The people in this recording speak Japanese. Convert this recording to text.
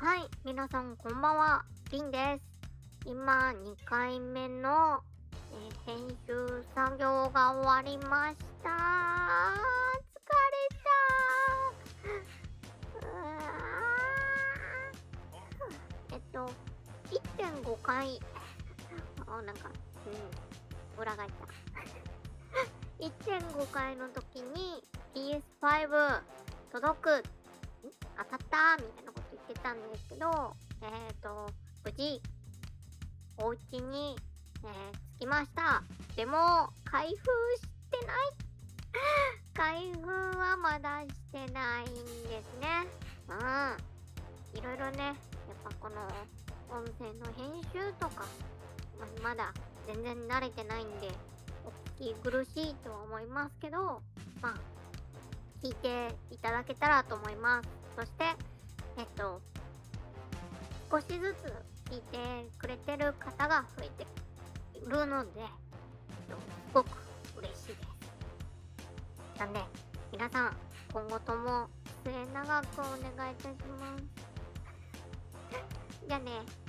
はい、皆さんこんばんは、りんです。今、2回目の、えー編集作業が終わりました。疲れた。えっと、1.5回、あ、なんか、うん、裏返った。1.5回の時に PS5 届く、ん？当たった？みたいなったんですけど、えっ、と、無事、お家に、えー着きました。でも、開封してない 開封はまだしてないんですね。うん。いろいろね、やっぱこの音声の編集とか、ままだ全然慣れてないんで、お聞き苦しいとは思いますけど、まあ、聞いていただけたらと思います。そして、えっと、少しずつ聞いてくれてる方が増えてるので、えっと、すごく嬉しいです。なんで、皆さん、今後とも末永くお願いいたします。じゃあね。